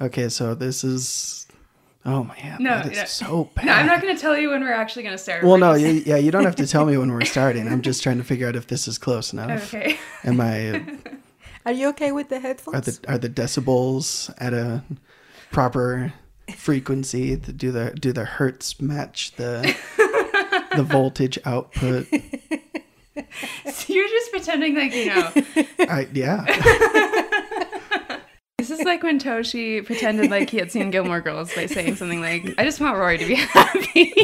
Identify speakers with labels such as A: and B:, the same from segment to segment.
A: Okay, so this is. Oh man,
B: No,
A: that is
B: no.
A: so bad.
B: No, I'm not going to tell you when we're actually going to start.
A: Well, no, you, yeah, you don't have to tell me when we're starting. I'm just trying to figure out if this is close enough.
B: Okay.
A: Am I?
C: Are you okay with the headphones?
A: Are the are the decibels at a proper frequency? Do the do the hertz match the the voltage output?
B: So you're just pretending like you know.
A: I yeah.
B: This is like when Toshi pretended like he had seen Gilmore Girls by saying something like, "I just want Rory to be happy."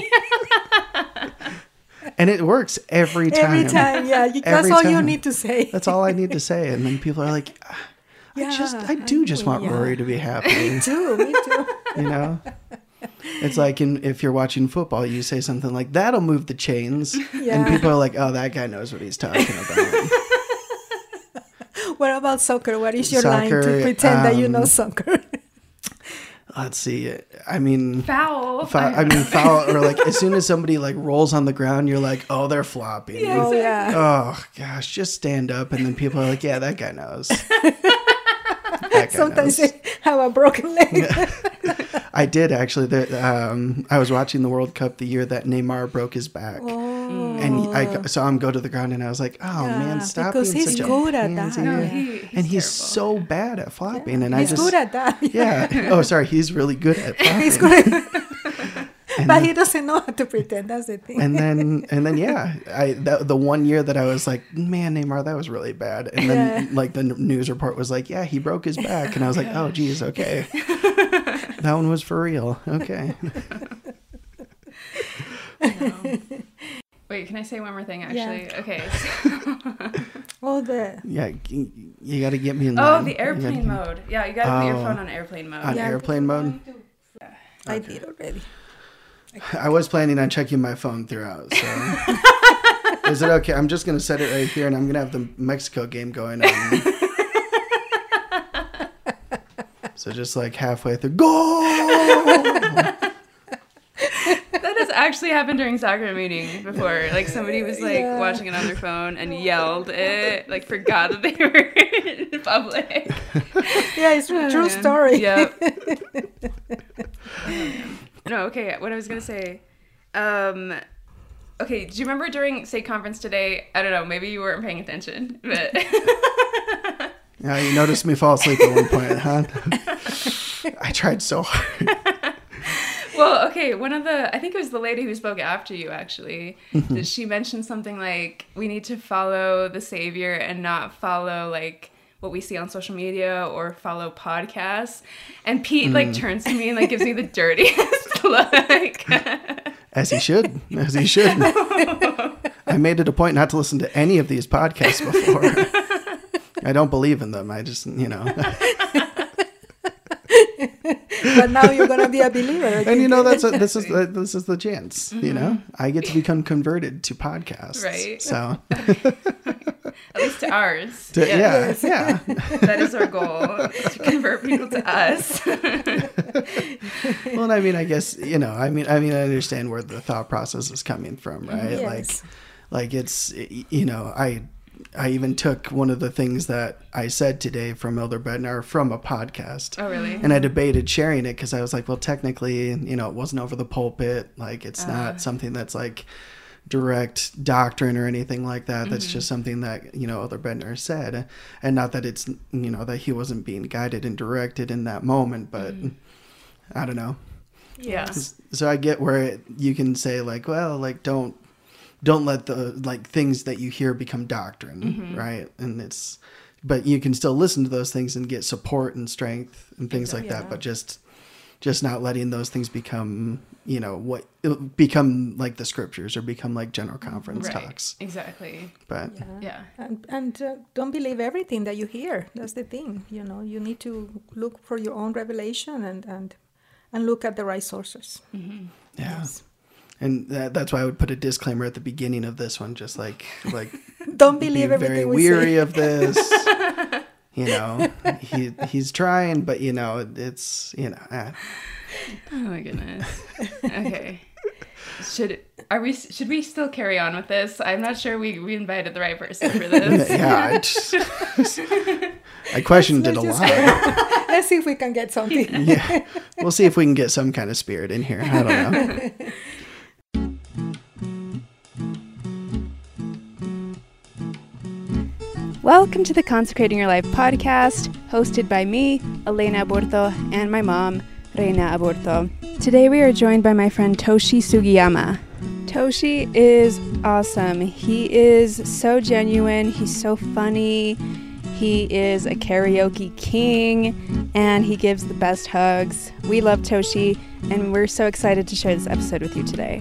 A: And it works every time.
C: Every time, yeah. You, that's
A: Every
C: all you need to say.
A: That's all I need to say. And then people are like, "Ah, I just, I do just want
C: yeah.
A: Rory to be happy.
C: Me too. Me too.
A: You know? It's like in, if you're watching football, you say something like, that'll move the chains. And people are like, oh, that guy knows what he's talking about.
C: What about soccer? What is your line to pretend that you know
A: um,
C: soccer?
A: Let's see. I mean,
B: Foul.
A: foul, I mean, foul, or like as soon as somebody like rolls on the ground, you're like, oh, they're flopping.
C: oh yeah.
A: Oh gosh, just stand up, and then people are like, "Yeah, that guy knows." That guy
C: Sometimes
A: knows.
C: they have a broken leg.
A: I did actually. The, um, I was watching the World Cup the year that Neymar broke his back,
C: Oh.
A: And I saw him go to the ground, and I was like, "Oh
C: Yeah,
A: man, stop
C: because
A: being
C: he's
A: such
C: good
A: a
C: at
A: pansy."
C: that.
B: No, he, he's
A: and he's
B: terrible.
A: so bad at flopping, and I
C: He's
A: just
C: good at that.
A: yeah. Oh, sorry, he's really good at flopping.
C: He's good at
A: And
C: but
A: then-
C: he doesn't know how to pretend. That's the thing.
A: and then and then yeah i that, the one year that i was like man neymar that was really bad and then
C: Yeah.
A: like the n- news report was like yeah he broke his back and i was like oh geez okay that one was for real okay
B: Wait, can I say one more thing?
C: Yeah.
B: Actually, okay. so-
C: oh, the
A: yeah you got to get me in
B: oh,
A: line.
B: the airplane
A: get-
B: mode. Yeah, you got to put your
A: Oh.
B: phone on airplane mode.
A: on
C: Yeah.
A: airplane mode
C: I did already.
A: i was planning on checking my phone throughout so is it okay i'm just gonna set it right here and i'm gonna have the mexico game going on so just like halfway through go
B: That has actually happened during soccer meeting before. Like somebody was like
C: Yeah.
B: watching it on their phone and yelled it, like forgot that they were in public.
C: Yeah, it's a
B: Oh,
C: true story.
B: Yep. no, okay. What I was gonna say. Um, okay. Do you remember during stake conference today? I don't know. Maybe you weren't paying attention, but
A: Yeah, you noticed me fall asleep at one point, huh? I tried so hard.
B: Well, okay. One of the I think it was the lady who spoke after you actually.
A: Mm-hmm.
B: Did she mentioned something like we need to follow the savior and not follow like what we see on social media or follow podcasts. And Pete like
A: Mm.
B: turns to me and like gives me the dirtiest look.
A: As he should. As he should. I made it a point not to listen to any of these podcasts before. I don't believe in them. I just, you know.
C: But now you're gonna be a believer.
A: And you know that's a, this is the, this is the chance, you mm-hmm. know. I get to become converted to podcasts.
B: Right.
A: So,
B: At least to ours.
A: to- yeah,
C: Yes.
A: yeah.
B: That is our goal is to convert people to us.
A: Well, I mean, I guess, you know, I mean, I mean, I understand where the thought process is coming from, right? Mm-hmm.
C: Like
A: like it's you know i i even took one of the things that i said today from elder bednar from a podcast.
B: Oh, really?
A: and i debated sharing it because i was like well technically you know it wasn't over the pulpit. Like it's
B: Uh.
A: not something that's like direct doctrine or anything like that. That's just something that you know elder bednar said. And not that it's you know that he wasn't being guided and directed in that moment but i don't know.
B: Yeah.
A: so I get where it, you can say like, well, like don't don't let the like things that you hear become doctrine,
B: Mm-hmm.
A: right? And it's but you can still listen to those things and get support and strength and things like that, but just just not letting those things become, you know, what become like the scriptures or become like general conference
B: Right.
A: talks.
B: Exactly.
A: But
B: Yeah.
C: And, and uh, don't believe everything that you hear. That's the thing. You know, you need to look for your own revelation and and and look at the right sources.
A: yeah. And that, that's why I would put a disclaimer at the beginning of this one, just like like
C: Don't
A: be
C: believe
A: very
C: everything we
A: weary
C: say.
A: of this. you know, he he's trying, but you know, it's you know, eh.
B: Oh my goodness. Okay. should are we should we still carry on with this? I'm not sure we, we invited the right person for this.
A: yeah, I, just, I questioned it a lot.
C: Let's see if we can get something.
A: Yeah, we'll see if we can get some kind of spirit in here. I don't know.
B: Welcome to the Consecrating Your Life podcast, hosted by me, Elena Aborto, and my mom, Reina Aborto. Today we are joined by my friend Toshi Sugiyama. Toshi is awesome. He is so genuine, he's so funny, he is a karaoke king, and he gives the best hugs. We love Toshi, and we're so excited to share this episode with you today.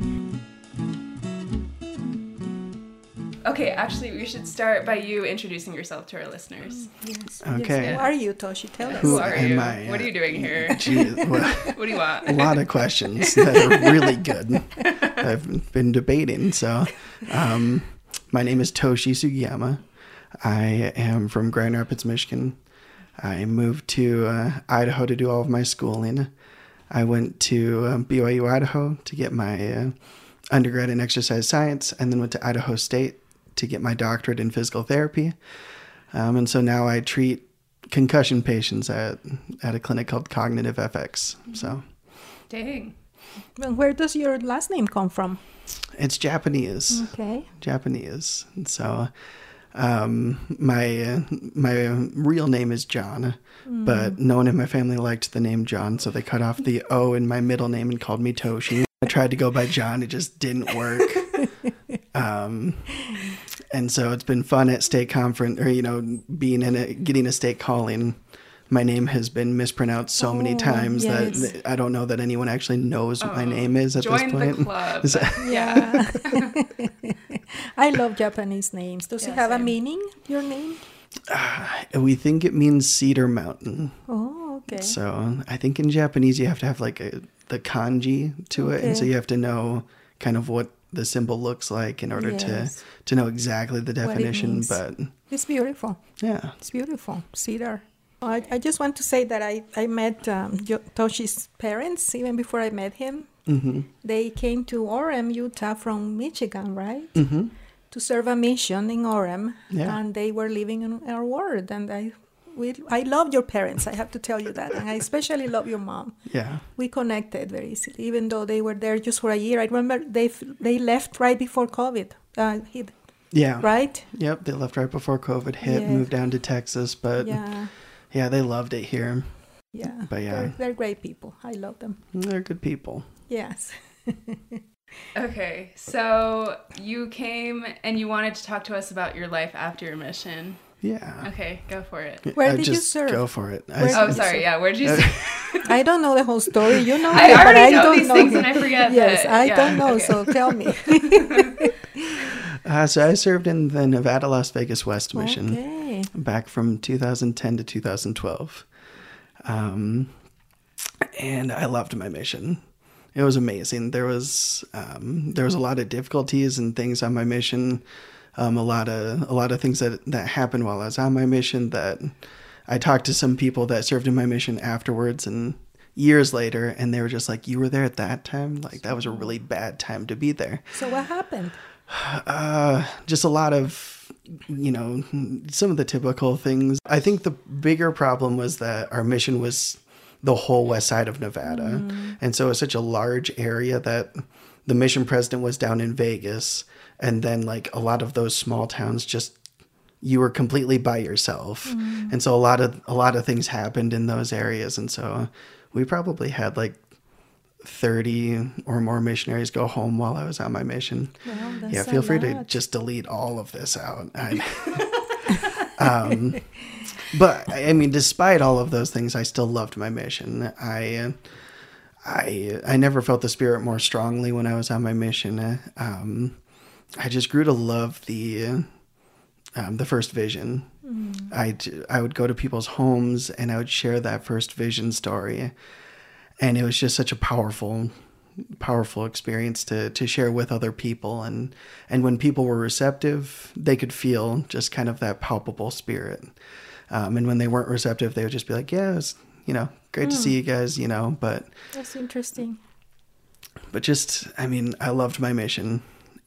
B: Okay, actually, we should start by you introducing yourself to our listeners.
C: Yes.
A: Okay.
C: Who are you, Toshi? Tell us.
B: Who
A: Who
B: are
A: am
B: you?
A: I?
B: What are you doing here?
A: Geez, well,
B: What do you want?
A: a lot of questions that are really good. I've been debating. So, um, my name is Toshi Sugiyama. I am from Grand Rapids, Michigan. I moved to uh, Idaho to do all of my schooling. I went to uh, BYU, Idaho to get my uh, undergrad in exercise science, and then went to Idaho State to get my doctorate in physical therapy. Um, and so now I treat concussion patients at, at a clinic called Cognitive FX. So
B: Dang.
C: Well, where does your last name come from?
A: it's Japanese.
C: Okay.
A: Japanese. And so um, my uh, my real name is John, but no one in my family liked the name John, so they cut off the O in my middle name and called me Toshi. I tried to go by John, it just didn't work. um, and so it's been fun at stake conference, or you know, being in a getting a stake calling. My name has been mispronounced so many
C: Oh,
A: times
C: yes.
A: that I don't know that anyone actually knows what my
B: Oh,
A: name is at
B: Join
A: this point.
B: the club.
A: Is
B: yeah.
C: I love Japanese names. Does
B: Yeah,
C: it have a meaning, your name?
A: Ah, we think it means Cedar Mountain.
C: Oh, okay.
A: So I think in Japanese you have to have like a the kanji to it, and so you have to know kind of what the symbol looks like in order
C: Yes.
A: to to know exactly the definition.
C: means.
A: But
C: It's beautiful.
A: yeah,
C: It's beautiful. Cedar. I, I just want to say that I, I met um, Toshi's parents even before I met him.
A: hmm
C: They came to Orem, Utah from Michigan, right?
A: hmm
C: To serve a mission in Orem.
A: Yeah.
C: And they were living in our world. And I, we, I love your parents, I have to tell you that. And I especially love your mom.
A: yeah,
C: We connected very easily, even though they were there just for a year. I remember they, they left right before COVID uh, hit,
A: yeah.
C: right?
A: Yep, they left right before COVID hit,
C: Yeah.
A: moved down to Texas, but yeah.
C: yeah.
A: they loved it here.
C: Yeah.
A: But yeah.
C: They're, they're great people. I love them.
A: They're good people.
C: Yes.
B: Okay, so you came and you wanted to talk to us about your life after your mission.
A: Yeah.
B: Okay, go for it.
C: Where
A: I
C: did you
A: just
C: serve?
A: Go for it. I
C: Where-
A: s-
B: Oh, sorry. Yeah, where'd you? Serve?
C: I don't know the whole story. You know,
B: I
C: it, but
B: already
C: I
B: know
C: don't
B: these
C: know
B: things
C: it.
B: and I forget
C: Yes,
B: that-
C: I
B: yeah,
C: don't know.
B: okay.
C: So tell me.
A: uh, so I served in the Nevada Las Vegas West mission.
C: Okay.
A: back from 2010 to 2012. Um, and I loved my mission. It was amazing. There was um, there was a lot of difficulties and things on my mission. Um, a lot of a lot of things that that happened while I was on my mission. That I talked to some people that served in my mission afterwards and years later, and they were just like, "You were there at that time. Like that was a really bad time to be there."
C: So what happened?
A: Uh, just a lot of, you know, some of the typical things. I think the bigger problem was that our mission was the whole west side of Nevada. And so it's such a large area that the mission president was down in Vegas. And then, like, a lot of those small towns just you were completely by yourself and so a lot of a lot of things happened in those areas and so we probably had like 30 or more missionaries go home while I was on my mission. Yeah, feel free to just delete all of this out. I, um, but I mean, despite all of those things, I still loved my mission. I, I, I never felt the spirit more strongly when I was on my mission. Um, I just grew to love the, um, the first vision. I, I would go to people's homes and I would share that first vision story. And it was just such a powerful powerful experience to to share with other people. And and when people were receptive they could feel just kind of that palpable spirit. Um, and when they weren't receptive they would just be like yeah it was you know great to see you guys you know but
C: That's interesting.
A: but just I mean, I loved my mission,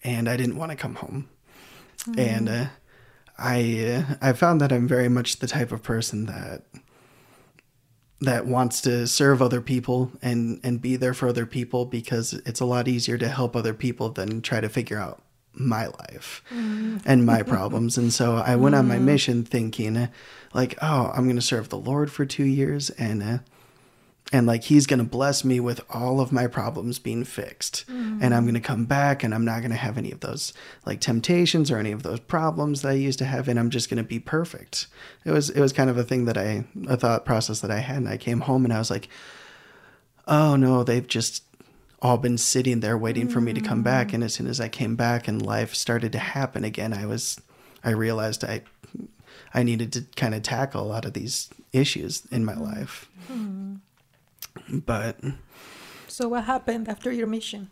A: and I didn't want to come home, mm. and uh, I uh, I found that I'm very much the type of person that that wants to serve other people and and be there for other people because it's a lot easier to help other people than try to figure out my life mm. and my problems and so i went mm. on my mm. mission thinking like oh i'm going to serve the lord for 2 years and uh, and like he's going to bless me with all of my problems being fixed. Mm. and i'm going to come back and i'm not going to have any of those like temptations or any of those problems that i used to have and i'm just going to be perfect. It was it was kind of a thing that i a thought process that i had and i came home and i was like oh no they've just all been sitting there waiting for me to come back. And as soon as i came back and life started to happen again i was i realized i i needed to kind of tackle a lot of these issues in my life. Mm. But
C: so what happened after your mission?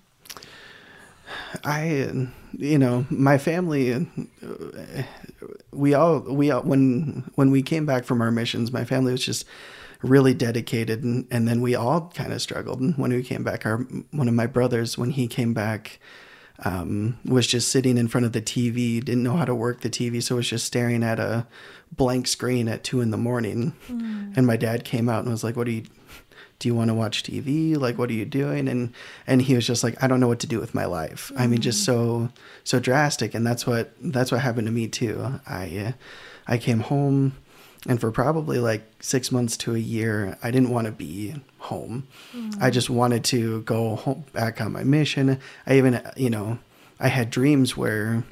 A: I, you know, my family, we all, we all, when, when we came back from our missions, my family was just really dedicated. And, and then we all kind of struggled And when we came back. Our, one of my brothers, when he came back, um, was just sitting in front of the TV, didn't know how to work the TV. So was just staring at a blank screen at two in the morning. Mm. And my dad came out and was like, what are you, do you want to watch TV? Like, what are you doing? And and he was just like, I don't know what to do with my life. Mm-hmm. I mean, just so so drastic. And that's what that's what happened to me too. I I came home, and for probably like six months to a year, I didn't want to be home. Mm-hmm. I just wanted to go home back on my mission. I even you know I had dreams where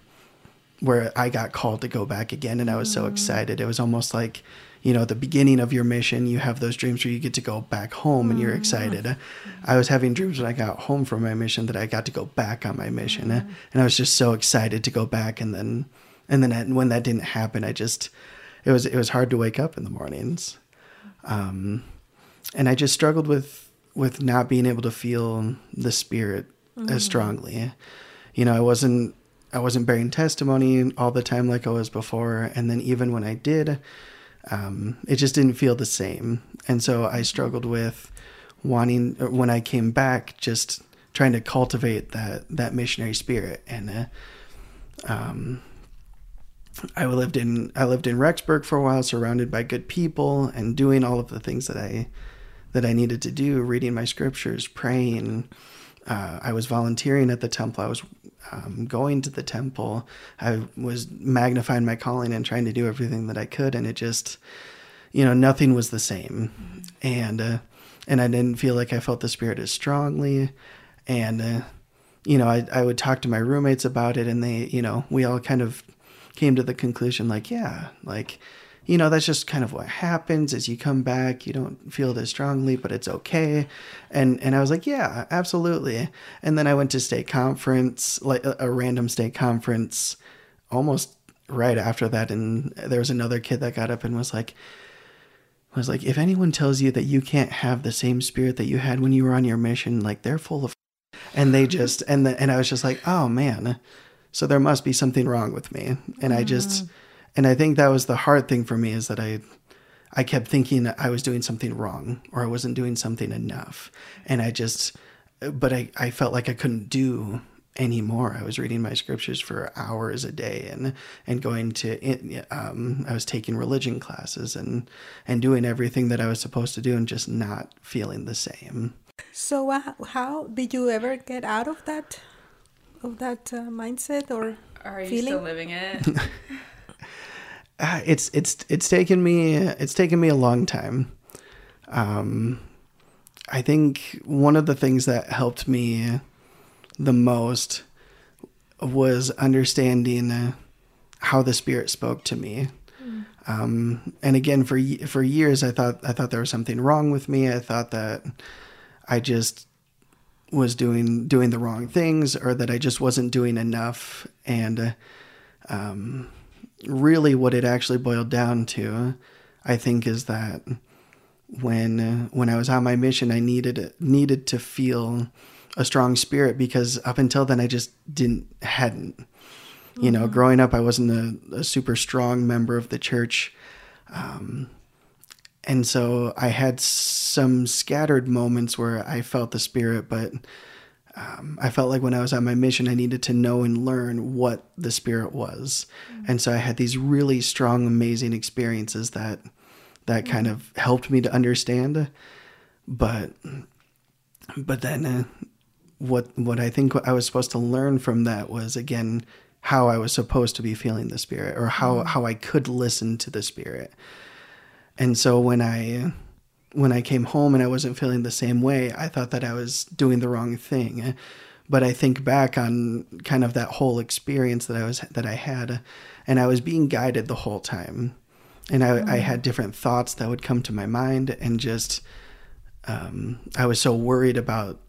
A: where I got called to go back again, and I was so excited. It was almost like you know, the beginning of your mission, you have those dreams where you get to go back home and you're mm-hmm. excited. I was having dreams when I got home from my mission that I got to go back on my mission. Mm-hmm. And I was just so excited to go back. And then, and then when that didn't happen, I just, it was, it was hard to wake up in the mornings. Um, and I just struggled with, with not being able to feel the spirit mm-hmm. as strongly. You know, I wasn't, I wasn't bearing testimony all the time like I was before. And then even when I did, um, it just didn't feel the same. And so I struggled with wanting, when I came back, just trying to cultivate that, that missionary spirit. And, uh, um, I lived in I lived in Rexburg for a while, surrounded by good people, and doing all of the things that I that I needed to do, reading my scriptures, praying. Uh, I was volunteering at the temple. I was um, going to the temple. I was magnifying my calling and trying to do everything that I could, and it just, you know, nothing was the same, mm-hmm. and uh, and I didn't feel like I felt the spirit as strongly, and uh, you know, I I would talk to my roommates about it, and they, you know, we all kind of came to the conclusion like, yeah, like you know that's just kind of what happens as you come back you don't feel this strongly but it's okay. And and i was like yeah absolutely. And then i went to stake conference like a, a random stake conference almost right after that. And there was another kid that got up and was like was like if anyone tells you that you can't have the same spirit that you had when you were on your mission like they're full of and they just and the, and i was just like oh man. So there must be something wrong with me. And i just mm and I think that was the hard thing for me is that I I kept thinking I was doing something wrong or I wasn't doing something enough. And I just but I, I felt like I couldn't do anymore. I was reading my scriptures for hours a day and and going to um, I was taking religion classes and and doing everything that I was supposed to do and just not feeling the same.
C: So uh, how did you ever get out of that of that uh, mindset or
B: are you
C: feeling?
B: still living it?
A: uh, it's it's it's taken me it's taken me a long time. Um, I think one of the things that helped me the most was understanding how the spirit spoke to me. Mm. Um, and again, for for years, I thought I thought there was something wrong with me. I thought that I just was doing doing the wrong things, or that I just wasn't doing enough. And um, really what it actually boiled down to, I think, is that when when I was on my mission, I needed needed to feel a strong spirit because up until then I just didn't hadn't. You know, mm-hmm. growing up, I wasn't a, a, super strong member of the church. Um, and so I had some scattered moments where I felt the spirit, but um, I felt like when I was on my mission, I needed to know and learn what the spirit was, and so I had these really strong, amazing experiences that that kind of helped me to understand. But but then uh, what what I think I was supposed to learn from that was again how I was supposed to be feeling the spirit or how how I could listen to the spirit. And so when I when I came home and I wasn't feeling the same way, I thought that I was doing the wrong thing. But I think back on kind of that whole experience that I was that I had, and I was being guided the whole time, and I, mm. I had different thoughts that would come to my mind, and just um, I was so worried about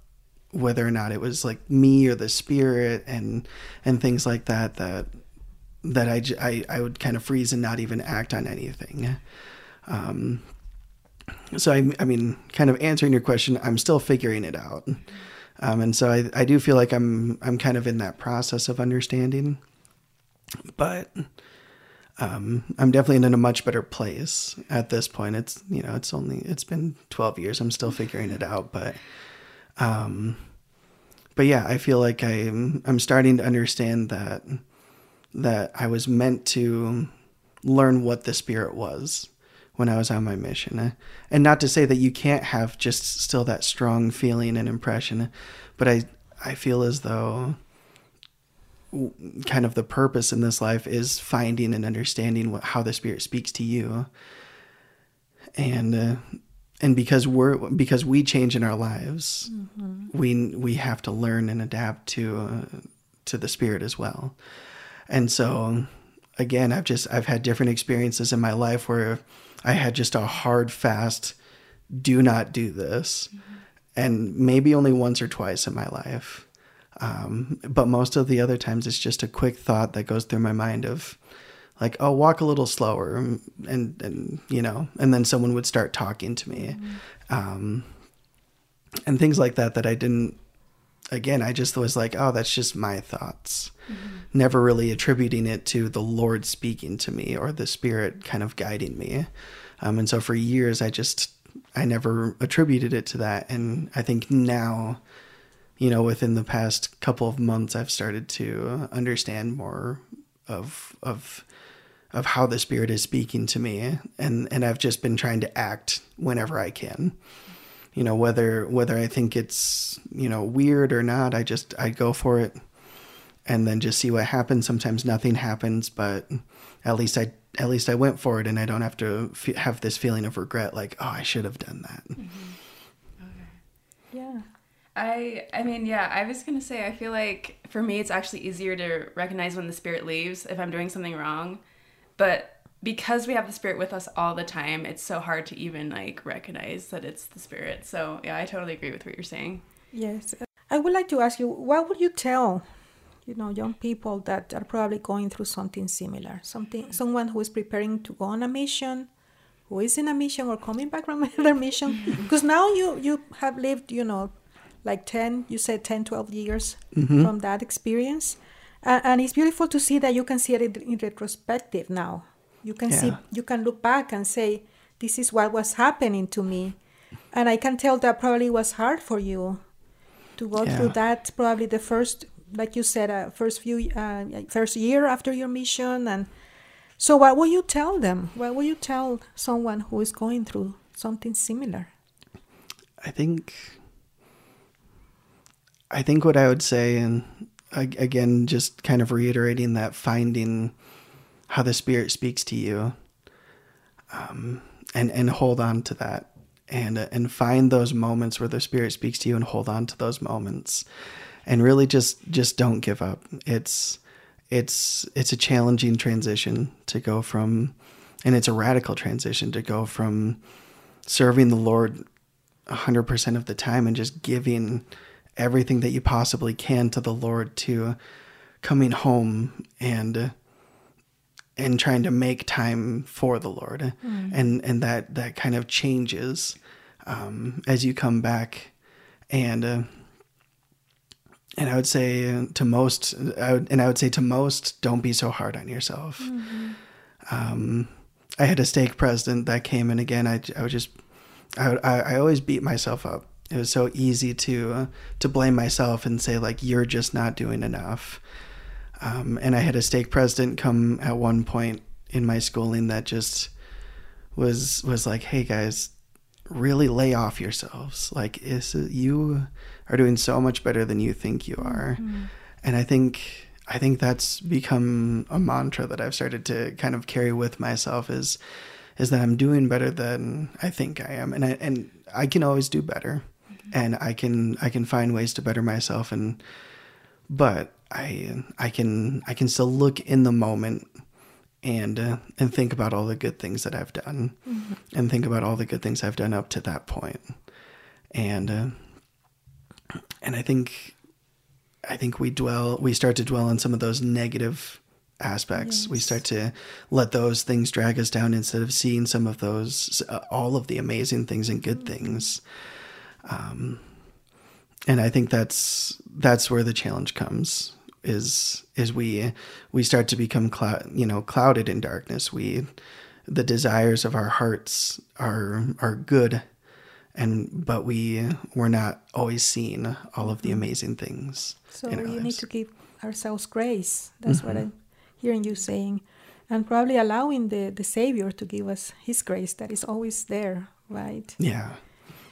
A: whether or not it was like me or the spirit and and things like that that that I, I, I would kind of freeze and not even act on anything. Um, so I, I mean, kind of answering your question, I'm still figuring it out. Um, and so I, I do feel like I'm, I'm kind of in that process of understanding, but, um, I'm definitely in a much better place at this point. It's, you know, it's only, it's been 12 years. I'm still figuring it out, but, um, but yeah, I feel like I'm, I'm starting to understand that, that I was meant to learn what the spirit was when I was on my mission. And not to say that you can't have just still that strong feeling and impression, but I I feel as though kind of the purpose in this life is finding and understanding what, how the spirit speaks to you. And uh, and because we're because we change in our lives, mm-hmm. we we have to learn and adapt to uh, to the spirit as well. And so again, I've just I've had different experiences in my life where I had just a hard, fast, do not do this. Mm-hmm. And maybe only once or twice in my life. Um, but most of the other times, it's just a quick thought that goes through my mind of, like, oh, walk a little slower, and and you know, and then someone would start talking to me, mm-hmm. um, and things like that that I didn't. Again, I just was like, oh, that's just my thoughts, mm-hmm. never really attributing it to the Lord speaking to me or the Spirit kind of guiding me. Um, and so for years, I just I never attributed it to that, and I think now, you know, within the past couple of months, I've started to understand more of of of how the spirit is speaking to me and and I've just been trying to act whenever I can you know whether whether I think it's you know weird or not I just I go for it and then just see what happens sometimes nothing happens but at least I at least I went for it and I don't have to f- have this feeling of regret like oh I should have done that. Mm-hmm.
B: Okay. Yeah. I I mean yeah, I was going to say I feel like for me it's actually easier to recognize when the spirit leaves if I'm doing something wrong. But because we have the spirit with us all the time, it's so hard to even like recognize that it's the spirit. So, yeah, I totally agree with what you're saying.
C: Yes. I would like to ask you what would you tell you know young people that are probably going through something similar something someone who is preparing to go on a mission who is in a mission or coming back from another mission because now you you have lived you know like 10 you said 10 12 years mm-hmm. from that experience uh, and it's beautiful to see that you can see it in, in retrospective now you can yeah. see you can look back and say this is what was happening to me and i can tell that probably was hard for you to go yeah. through that probably the first like you said, uh, first few uh, first year after your mission, and so what will you tell them? What will you tell someone who is going through something similar?
A: I think, I think what I would say, and again, just kind of reiterating that finding how the Spirit speaks to you, um, and and hold on to that, and uh, and find those moments where the Spirit speaks to you, and hold on to those moments and really just just don't give up. It's it's it's a challenging transition to go from and it's a radical transition to go from serving the Lord 100% of the time and just giving everything that you possibly can to the Lord to coming home and and trying to make time for the Lord. Mm. And and that that kind of changes um, as you come back and uh, and I would say to most, I would, and I would say to most, don't be so hard on yourself. Mm-hmm. Um, I had a stake president that came in again. I, I would just, I, would, I, I always beat myself up it was so easy to uh, to blame myself and say like you're just not doing enough. Um, and I had a stake president come at one point in my schooling that just was was like, "Hey guys, really lay off yourselves. Like, is you are doing so much better than you think you are." Mm-hmm. And I think I think that's become a mantra that I've started to kind of carry with myself is is that I'm doing better than I think I am, and I and I can always do better, mm-hmm. and I can I can find ways to better myself, and but I I can I can still look in the moment and uh, and think about all the good things that I've done, mm-hmm. and think about all the good things I've done up to that point, and uh, and I think I think we dwell we start to dwell on some of those negative aspects. Yes. We start to let those things drag us down instead of seeing some of those, uh, all of the amazing things and good mm-hmm. things. Um, and I think that's that's where the challenge comes. Is is we we start to become cloud, you know clouded in darkness. We the desires of our hearts are are good, and but we we're not always seeing all of the mm-hmm. amazing things.
C: So we lives. need to give ourselves grace. That's mm-hmm. what I'm hearing you saying, and probably allowing the, the Savior to give us His grace that is always there, right?
A: Yeah,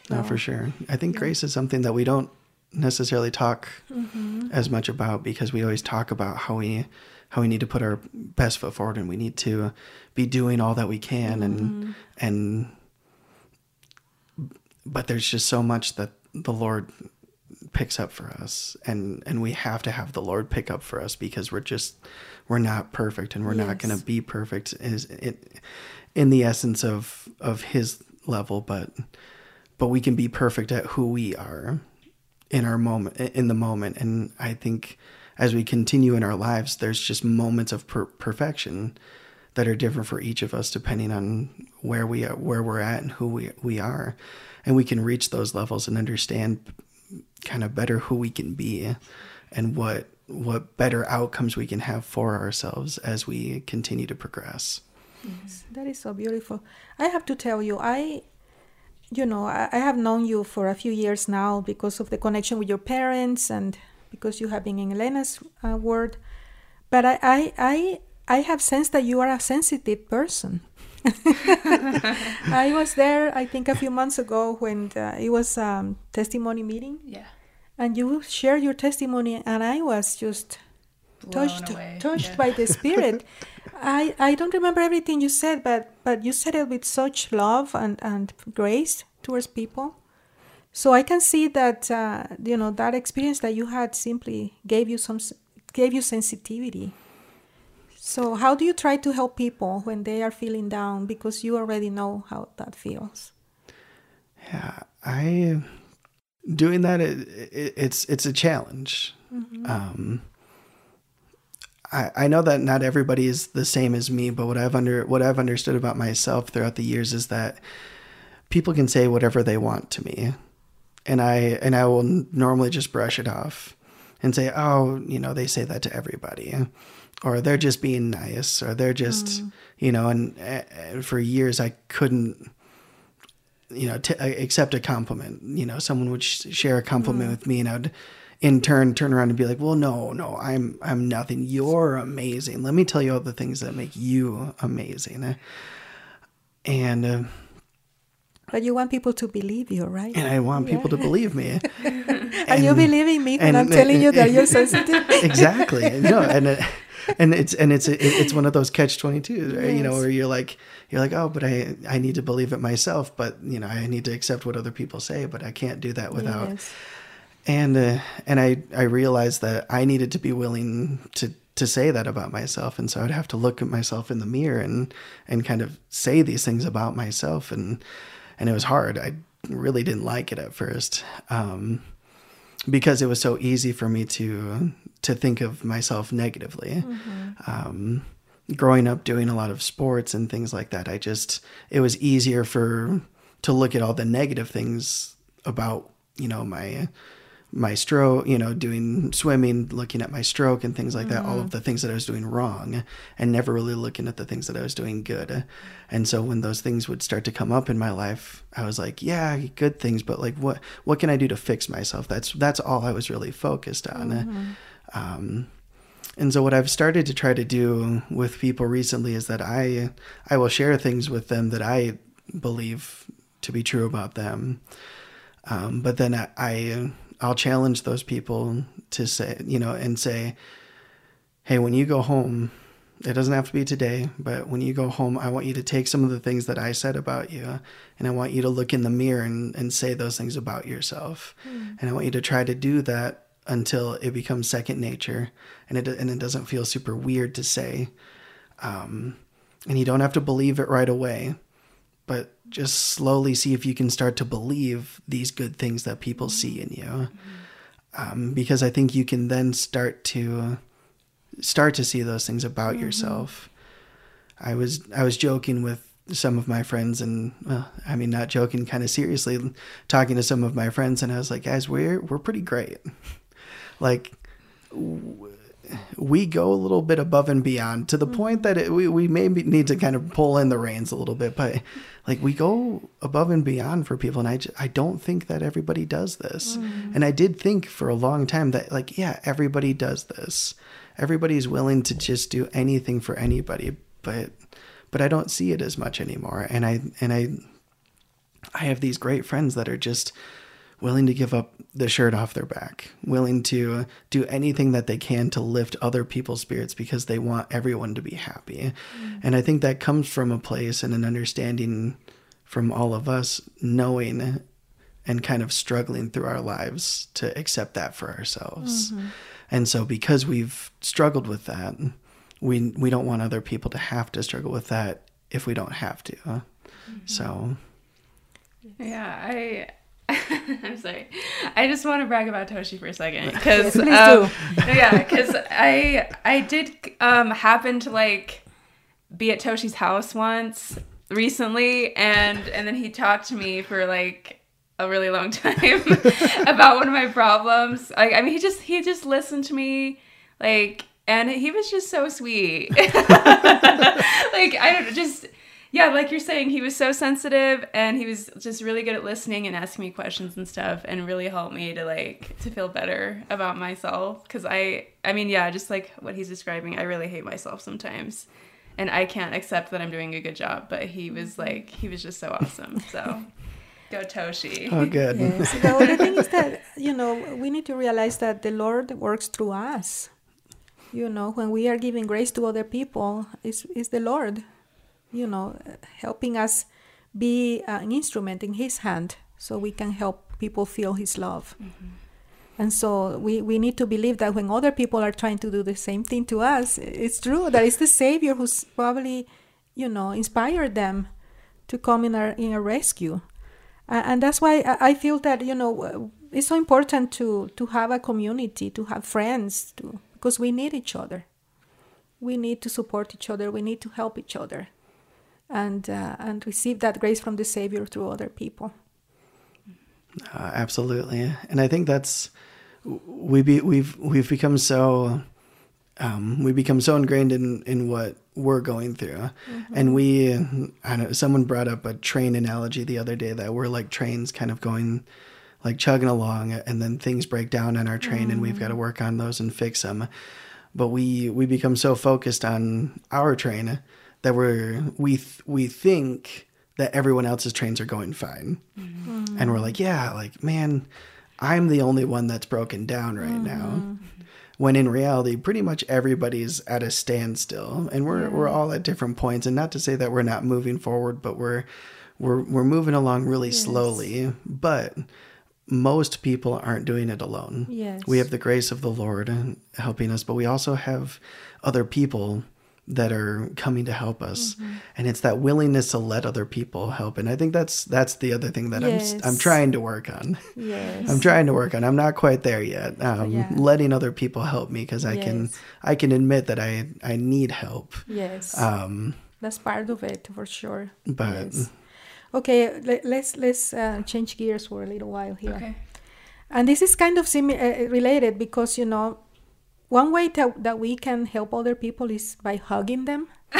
A: no, for sure. I think yeah. grace is something that we don't necessarily talk mm-hmm. as much about because we always talk about how we how we need to put our best foot forward and we need to be doing all that we can mm-hmm. and and but there's just so much that the Lord picks up for us and and we have to have the Lord pick up for us because we're just we're not perfect and we're yes. not going to be perfect is it in the essence of of his level but but we can be perfect at who we are in our moment in the moment and i think as we continue in our lives there's just moments of per- perfection that are different for each of us depending on where we are where we're at and who we, we are and we can reach those levels and understand kind of better who we can be and what what better outcomes we can have for ourselves as we continue to progress.
C: Yes, that is so beautiful. I have to tell you, I, you know, I, I have known you for a few years now because of the connection with your parents and because you have been in Elena's uh, ward. But I, I, I, I have sensed that you are a sensitive person. I was there, I think, a few months ago when uh, it was a um, testimony meeting.
B: Yeah
C: and you shared your testimony and i was just Blown touched away. touched yeah. by the spirit i i don't remember everything you said but but you said it with such love and and grace towards people so i can see that uh, you know that experience that you had simply gave you some gave you sensitivity so how do you try to help people when they are feeling down because you already know how that feels
A: yeah i doing that it, it, it's it's a challenge. Mm-hmm. Um, I I know that not everybody is the same as me, but what I've under what I've understood about myself throughout the years is that people can say whatever they want to me, and I and I will normally just brush it off and say, oh, you know, they say that to everybody. Or they're just being nice, or they're just, mm. you know, and, and for years I couldn't you know, t- uh, accept a compliment. You know, someone would sh- share a compliment mm. with me, and I'd in turn turn around and be like, "Well, no, no, I'm I'm nothing. You're amazing. Let me tell you all the things that make you amazing." And uh,
C: but you want people to believe you, right?
A: And I want yeah. people to believe me.
C: and, Are you believing me when I'm telling you that you're sensitive?
A: exactly. No, and. Uh, and it's and it's it's one of those catch 22 right? yes. you know where you're like you're like oh but i i need to believe it myself but you know i need to accept what other people say but i can't do that without yes. And uh, and i i realized that i needed to be willing to to say that about myself and so i'd have to look at myself in the mirror and and kind of say these things about myself and and it was hard i really didn't like it at first um because it was so easy for me to to think of myself negatively. Mm-hmm. Um, growing up doing a lot of sports and things like that, I just it was easier for to look at all the negative things about you know my my stroke, you know, doing swimming, looking at my stroke and things like that, all of the things that I was doing wrong, and never really looking at the things that I was doing good. And so when those things would start to come up in my life, I was like, yeah, good things, but like what what can I do to fix myself? That's that's all I was really focused on. Um, and so what I've started to try to do with people recently is that I I will share things with them that I believe to be true about them. Um, but then I, I I'll challenge those people to say, you know, and say, hey, when you go home, it doesn't have to be today, but when you go home, I want you to take some of the things that I said about you and I want you to look in the mirror and, and say those things about yourself. And I want you to try to do that until it becomes second nature and it, and it doesn't feel super weird to say. Um, and you don't have to believe it right away, but just slowly see if you can start to believe these good things that people see in you. Um, because I think you can then start to start to see those things about yourself. I was I was joking with some of my friends and well, I mean not joking kind of seriously talking to some of my friends and I was like guys we're we're pretty great. like w- we go a little bit above and beyond to the mm-hmm. point that it, we, we maybe need to kind of pull in the reins a little bit but like we go above and beyond for people and i, I don't think that everybody does this. Mm. And i did think for a long time that like yeah everybody does this. Everybody's willing to just do anything for anybody but but i don't see it as much anymore. And i and i i have these great friends that are just willing to give up the shirt off their back, willing to do anything that they can to lift other people's spirits because they want everyone to be happy. Mm. And I think that comes from a place and an understanding from all of us knowing and kind of struggling through our lives to accept that for ourselves. Mm-hmm. And so because we've struggled with that, we we don't want other people to have to struggle with that if we don't have to. Mm-hmm. So
B: Yeah, I. I'm sorry. I just want to brag about Toshi for a second because um, yeah, because I I did um happen to like be at Toshi's house once recently, and and then he talked to me for like a really long time about one of my problems. Like I mean, he just he just listened to me like, and he was just so sweet. like I don't just yeah, like you're saying, he was so sensitive and he was just really good at listening and asking me questions and stuff and really helped me to like to feel better about myself cuz I I mean, yeah, just like what he's describing, I really hate myself sometimes. And I can't accept that I'm doing a good job, but he was mm-hmm. like he was just so awesome. So go Toshi.
A: oh good.
C: Yes. The other thing is that, you know, we need to realize that the Lord works through us. You know, when we are giving grace to other people, it's, it's the Lord, you know, helping us be an instrument in His hand so we can help people feel His love. Mm-hmm. And so we, we need to believe that when other people are trying to do the same thing to us, it's true that it's the Savior who's probably, you know, inspired them to come in a, in a rescue. And that's why I I feel that you know it's so important to to have a community, to have friends, to because we need each other. We need to support each other. We need to help each other, and uh, and receive that grace from the Savior through other people.
A: Uh, absolutely, and I think that's we be we've we've become so um, we become so ingrained in in what we're going through, and we I don't know. Someone brought up a train analogy the other day that we're like trains, kind of going like chugging along, and then things break down on our train, and we've got to work on those and fix them. But we we become so focused on our train that we're we th- we think that everyone else's trains are going fine. Mm-hmm. And we're like yeah like man i'm the only one that's broken down right mm-hmm. now. When in reality pretty much everybody's at a standstill and we're we're all at different points. And not to say that we're not moving forward but we're we're we're moving along really slowly. But most people aren't doing it alone.
C: Yes.
A: we have the grace of the lord helping us but we also have other people that are coming to help us and it's that willingness to let other people help and i think that's that's the other thing that i'm i'm trying to work on
C: Yes.
A: i'm trying to work on i'm not quite there yet um,
C: Yeah.
A: letting other people help me because i can i can admit that i i need help
C: Yes.
A: um
C: That's part of it for sure.
A: but
C: Yes. Okay, let, let's let's uh, change gears for a little while here.
B: Okay.
C: And this is kind of simi- uh, related because, you know, one way that, that we can help other people is by hugging them.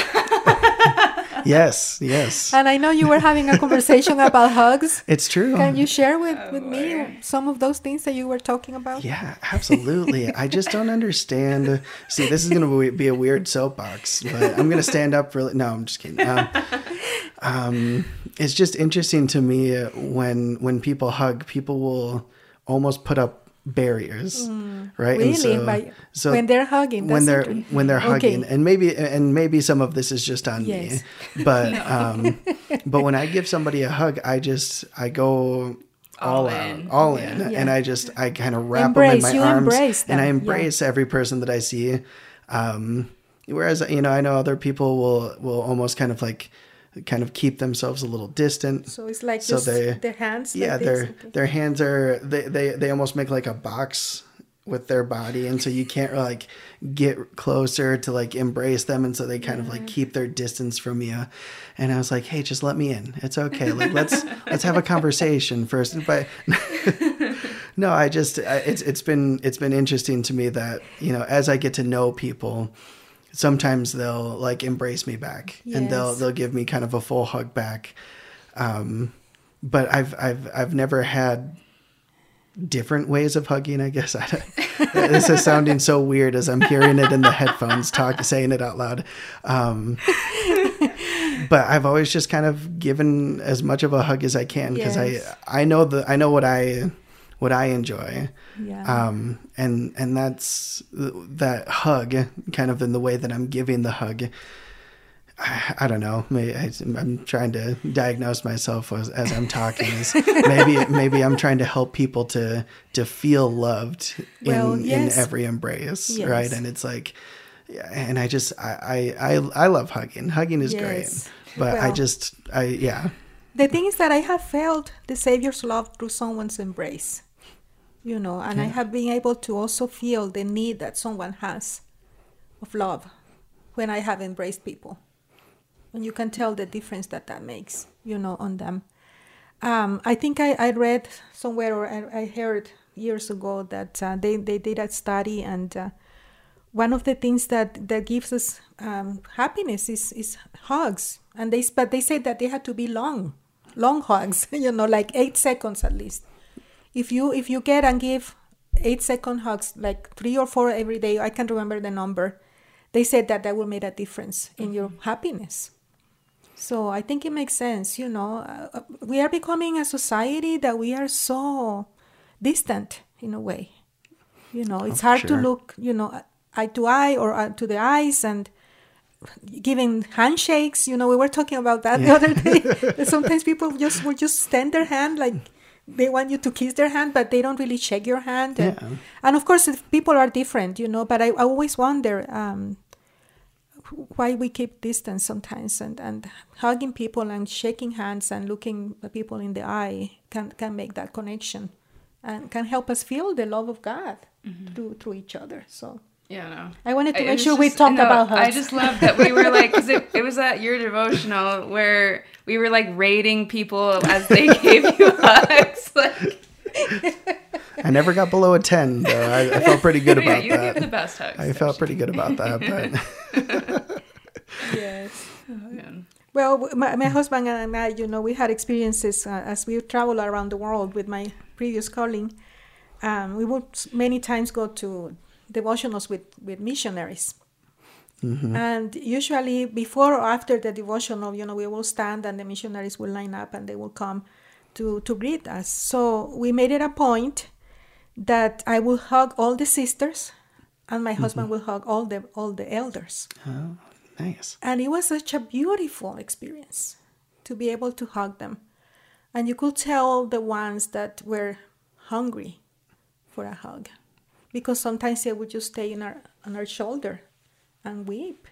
A: yes, yes.
C: And I know you were having a conversation about hugs.
A: It's true.
C: Can you share with, with me some of those things that you were talking about?
A: Yeah, absolutely. I just don't understand. See, this is going to be a weird soapbox, but I'm going to stand up for. No, I'm just kidding. Um, um, it's just interesting to me when when people hug, people will almost put up barriers, right?
C: Really?
A: And so,
C: By-
A: so
C: when they're hugging,
A: when they're when they're
C: Okay.
A: hugging, and maybe and maybe some of this is just on
C: Yes.
A: me, but um, but when I give somebody a hug, I just I go. All,
D: All
A: out,
D: in.
A: all
D: Yeah.
A: in,
C: Yeah.
A: and I just I kind of wrap
C: Embrace,
A: them in my arms,
C: embrace
A: and I
C: them, yeah.
A: embrace every person that I see. Um, whereas you know, I know other people will will almost kind of like kind of keep themselves a little distant.
C: So it's like
A: So they-
C: their hands.
A: yeah,
C: like
A: their
C: okay.
A: their hands are they, they they almost make like a box with their body, and so you can't like get closer to like embrace them, and so they kind of like keep their distance from you. And I was like, hey, just let me in. It's okay. Like let's let's have a conversation first. But no, I just I, it's it's been it's been interesting to me that you know as I get to know people. Sometimes they'll like embrace me back, and they'll they'll give me kind of a full hug back. Um, but I've I've I've never had different ways of hugging. I guess I, this is sounding so weird as I'm hearing it in the headphones, talk saying it out loud. Um, but I've always just kind of given as much of a hug as I can because
C: Yes.
A: I I know the I know what I what I enjoy.
C: Yeah.
A: Um, and and that's that hug, kind of in the way that I'm giving the hug. I, I don't know. Maybe I, I'm trying to diagnose myself as, as I'm talking. Is maybe maybe I'm trying to help people to to feel loved in
C: Well, yes.
A: in every embrace,
C: Yes.
A: right? And it's like, and I just I I I, I love hugging. Hugging is
C: Yes.
A: great, but I just I yeah
C: The thing is that I have felt the Savior's love through someone's embrace, you know, and I have been able to also feel the need that someone has of love when I have embraced people. And you can tell the difference that that makes, you know, on them. Um, I think I, I read somewhere or I, I heard years ago that uh, they, they did a study and uh, one of the things that, that gives us um, happiness is, is hugs. And they, but they said that they had to be long, long hugs, you know, like eight seconds at least. If you, if you get and give eight second hugs, like three or four every day, I can't remember the number. They said that that will make a difference in your happiness. So I think it makes sense, you know. Uh, we are becoming a society that we are so distant in a way. You know, it's
A: for
C: hard to look, you know, eye to eye or uh, to the eyes and giving handshakes. You know, we were talking about that the other day. Sometimes people just will just stand their hand like they want you to kiss their hand, but they don't really shake your hand. And,
A: Yeah.
C: and of course, people are different, you know. But I, I always wonder um, why we keep distance sometimes, and, and hugging people and shaking hands and looking people in the eye can can make that connection, and can help us feel the love of God through through each other. So
D: Yeah, no.
C: I wanted to
D: It
C: make
D: was
C: sure we
D: just-
C: talked
D: no,
C: about hugs.
D: I just love that we were like, because it, it was at your devotional where we were like rating people as they gave you hugs. Like,
A: I never got below a ten though. I, I felt pretty good
D: yeah,
A: about
D: you give the
A: that.
D: best hugs.
A: I felt pretty good about that, but.
C: yes.
D: Oh.
C: Well, my, my husband and I, you know, we had experiences uh, as we travel around the world with my previous calling. Um, we would many times go to devotionals with, with missionaries. Mm-hmm. And usually, before or after the devotional, you know, we will stand and the missionaries will line up and they will come to, to greet us. So we made it a point that I will hug all the sisters and my mm-hmm. husband will hug all the all the elders.
A: Oh, nice.
C: And it was such a beautiful experience to be able to hug them. And you could tell the ones that were hungry for a hug. Because sometimes they would just stay in our, on our shoulder and weep.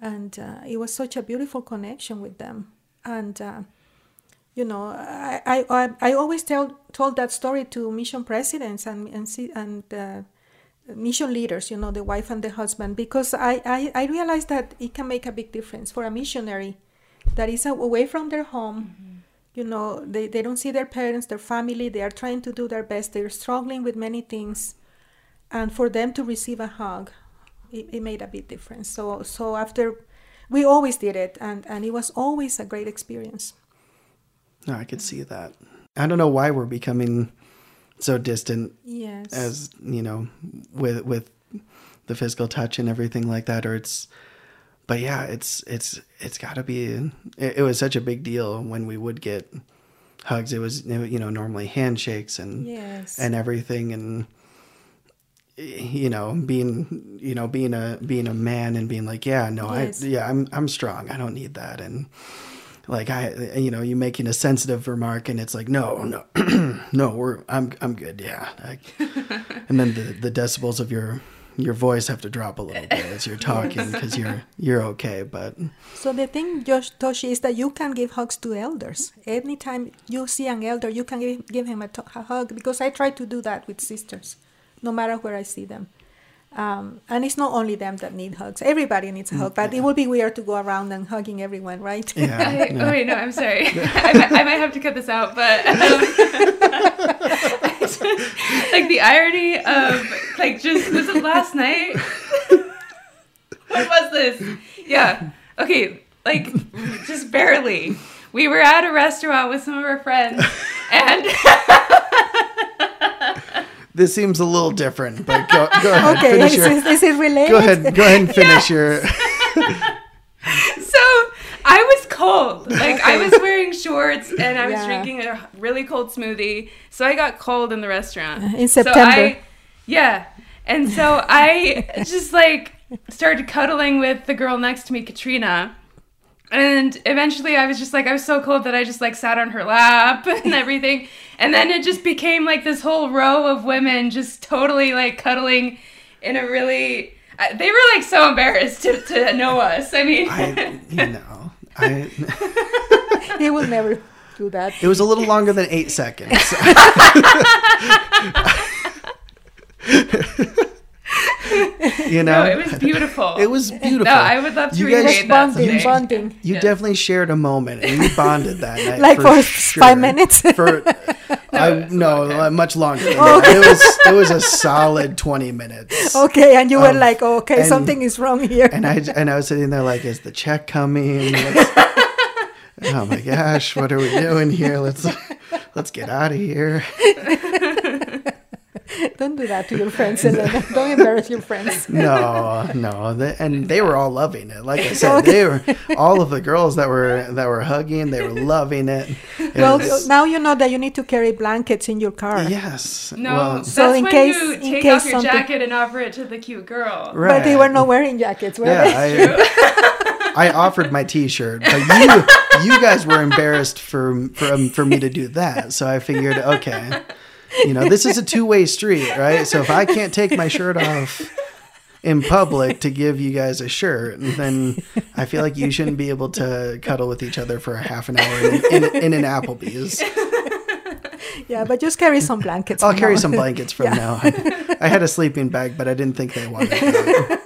C: And uh, it was such a beautiful connection with them. And, uh, you know, I, I, I, always tell, told that story to mission presidents and, and, and uh, mission leaders, you know, the wife and the husband, because I, I, I realized that it can make a big difference for a missionary that is away from their home you know they, they don't see their parents their family they are trying to do their best they're struggling with many things. And for them to receive a hug it, it made a big difference. So so after we always did it and and it was always a great experience.
A: No, I could see that. I don't know why we're becoming so distant
C: yes.
A: as you know with with the physical touch and everything like that or it's but yeah it's it's it's got to be it, it was such a big deal when we would get hugs. It was you know normally handshakes and
C: yes.
A: and everything and you know being you know being a being a man and being like yeah no
C: Yes.
A: i yeah i'm i'm strong. I don't need that. And like i you know you making a sensitive remark and it's like no no no we're i'm i'm good. Yeah. I, and then the the decibels of your your voice have to drop a little bit as you're talking because you're you're okay but
C: So the thing, Josh Toshi, is that you can give hugs to elders. Anytime you see an elder, you can give, give him a, to- a hug because I try to do that with sisters, no matter where I see them. Um, and it's not only them that need hugs. Everybody needs a hug, but it would be weird to go around and hugging everyone, right?
A: yeah,
B: I,
A: yeah.
B: Oh wait, no, I'm sorry. I, might, I might have to cut this out, but um, like the irony of like just was it last night? what was this? Yeah. Okay, like just barely. We were at a restaurant with some of our friends, and
A: this seems a little different but go, go ahead
C: okay,
A: finish your
C: is, is related?
A: go ahead go ahead and finish your
B: so I was cold. Like I was wearing shorts and I was
C: Yeah.
B: drinking a really cold smoothie. So I got cold in the restaurant.
C: In
B: So
C: September.
B: I, yeah. And so I just like started cuddling with the girl next to me, Katrina. And eventually I was just like, I was so cold that I just like sat on her lap and everything. And then it just became like this whole row of women just totally like cuddling in a really. They were like so embarrassed to, to know us. I mean,
A: I, you know, I.
C: he will never do that.
A: It was a little longer than eight seconds. you know,
B: no, it was beautiful.
A: It was beautiful.
B: No, I would love to
A: You guys-
B: recreate that
C: bonding,
B: someday.
C: bonding.
A: You
B: Yes.
A: definitely shared a moment, and you bonded that night.
C: Like for
A: sure.
C: five minutes?
A: For I
B: it's
A: no,
B: okay.
A: uh, much longer. Than that. It was it was a solid twenty minutes.
C: Okay, and you were
A: Um,
C: like, okay,
A: and-
C: something is wrong here.
A: And I and I was sitting there like, is the check coming? Oh my gosh, what are we doing here? Let's let's get out of here.
C: Don't do that to your friends, Elena. Don't embarrass your friends.
A: No, no, they, and they were all loving it. Like I said, they were all of the girls that were that were hugging. They were loving it. It
C: Well,
A: was-
C: now you know that you need to carry blankets in your car.
A: yes.
B: No,
A: well,
B: that's
C: So in
B: when
C: case-
B: you
C: in
B: take
C: case
B: off your
C: something-
B: jacket and offer it to the cute girl.
A: right.
C: But they were not wearing jackets, were
A: Yeah,
C: they?
A: I, I offered my T-shirt, but you you guys were embarrassed for for for me to do that. So I figured, okay, you know, this is a two-way street, right? So if I can't take my shirt off in public to give you guys a shirt, then I feel like you shouldn't be able to cuddle with each other for a half an hour in, in, in an Applebee's.
C: Yeah, but just carry some blankets.
A: I'll carry
C: now.
A: some blankets from
C: Yeah.
A: now. on. I had a sleeping bag, but I didn't think they wanted that.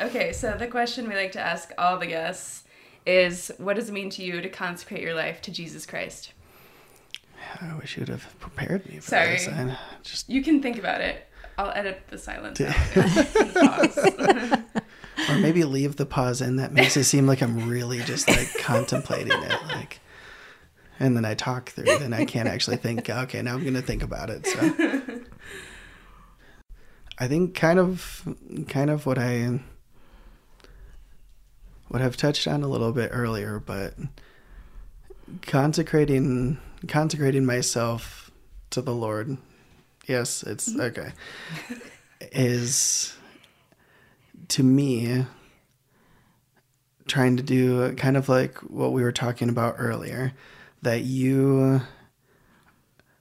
B: Okay, so the question we like to ask all the guests is what does it mean to you to consecrate your life to Jesus Christ?
A: I wish you'd have prepared me for
B: Sorry.
A: this. I just
B: You can think about it. I'll edit the silence.
A: Or maybe leave the pause in that makes it seem like i'm really just like contemplating it like and then i talk through it and i can't actually think oh, okay now i'm gonna think about it so i think kind of kind of what i what i've touched on a little bit earlier but consecrating consecrating myself to the lord. Yes it's mm-hmm. okay. Is to me trying to do kind of like what we were talking about earlier that you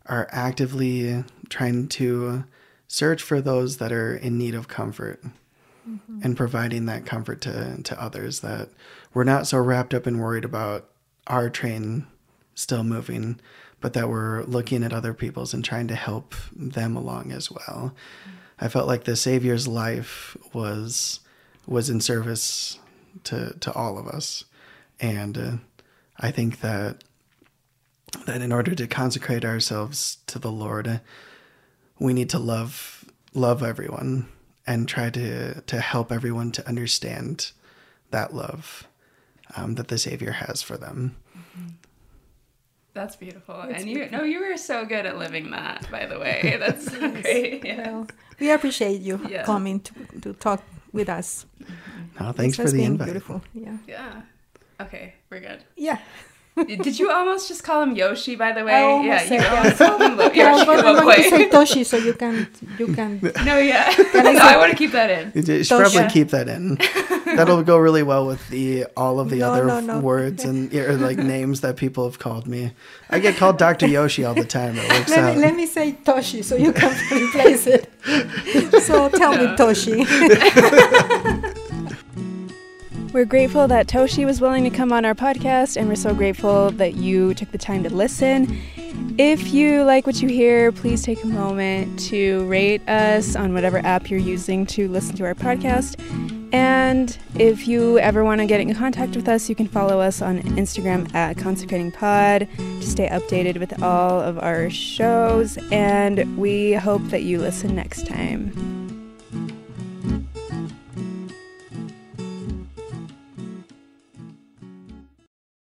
A: are actively trying to search for those that are in need of comfort mm-hmm. and providing that comfort to, to others that we're not so wrapped up and worried about our train still moving but that we're looking at other people's and trying to help them along as well. I felt like the Savior's life was was in service to to all of us, and uh, I think that that in order to consecrate ourselves to the Lord, we need to love love everyone and try to to help everyone to understand that love um, that the Savior has for them.
D: That's beautiful. and you no, you were so good at living that, by the way. That's so great. Yeah.
C: Well, we appreciate you
D: Yeah.
C: coming to, to talk with us.
A: No, thanks
C: This
A: for
C: has
A: the
C: been
A: invite.
C: Beautiful. Yeah.
D: Yeah. Okay, we're good.
C: Yeah.
D: Did you almost just call him Yoshi, by the way?
C: I almost
D: yeah,
C: said
D: you
C: that.
D: almost called him Lo-
C: Yeah,
D: Yoshi
C: but I'm going to say. Toshi, so you can you can.
D: No, yeah. no, I want to keep that in.
A: You should
C: Tosh-
A: probably keep that in. That'll go really well with the all of the
C: No,
A: other
C: no, no.
A: words and or like names that people have called me. I get called Dr. Yoshi all the time. It works
C: Let
A: out.
C: me, let me say Toshi, so you can replace it. so tell me Toshi.
B: We're grateful that Toshi was willing to come on our podcast, and we're so grateful that you took the time to listen. If you like what you hear, please take a moment to rate us on whatever app you're using to listen to our podcast. And if you ever want to get in contact with us, you can follow us on Instagram at Consecrating Pod to stay updated with all of our shows. And we hope that you listen next time.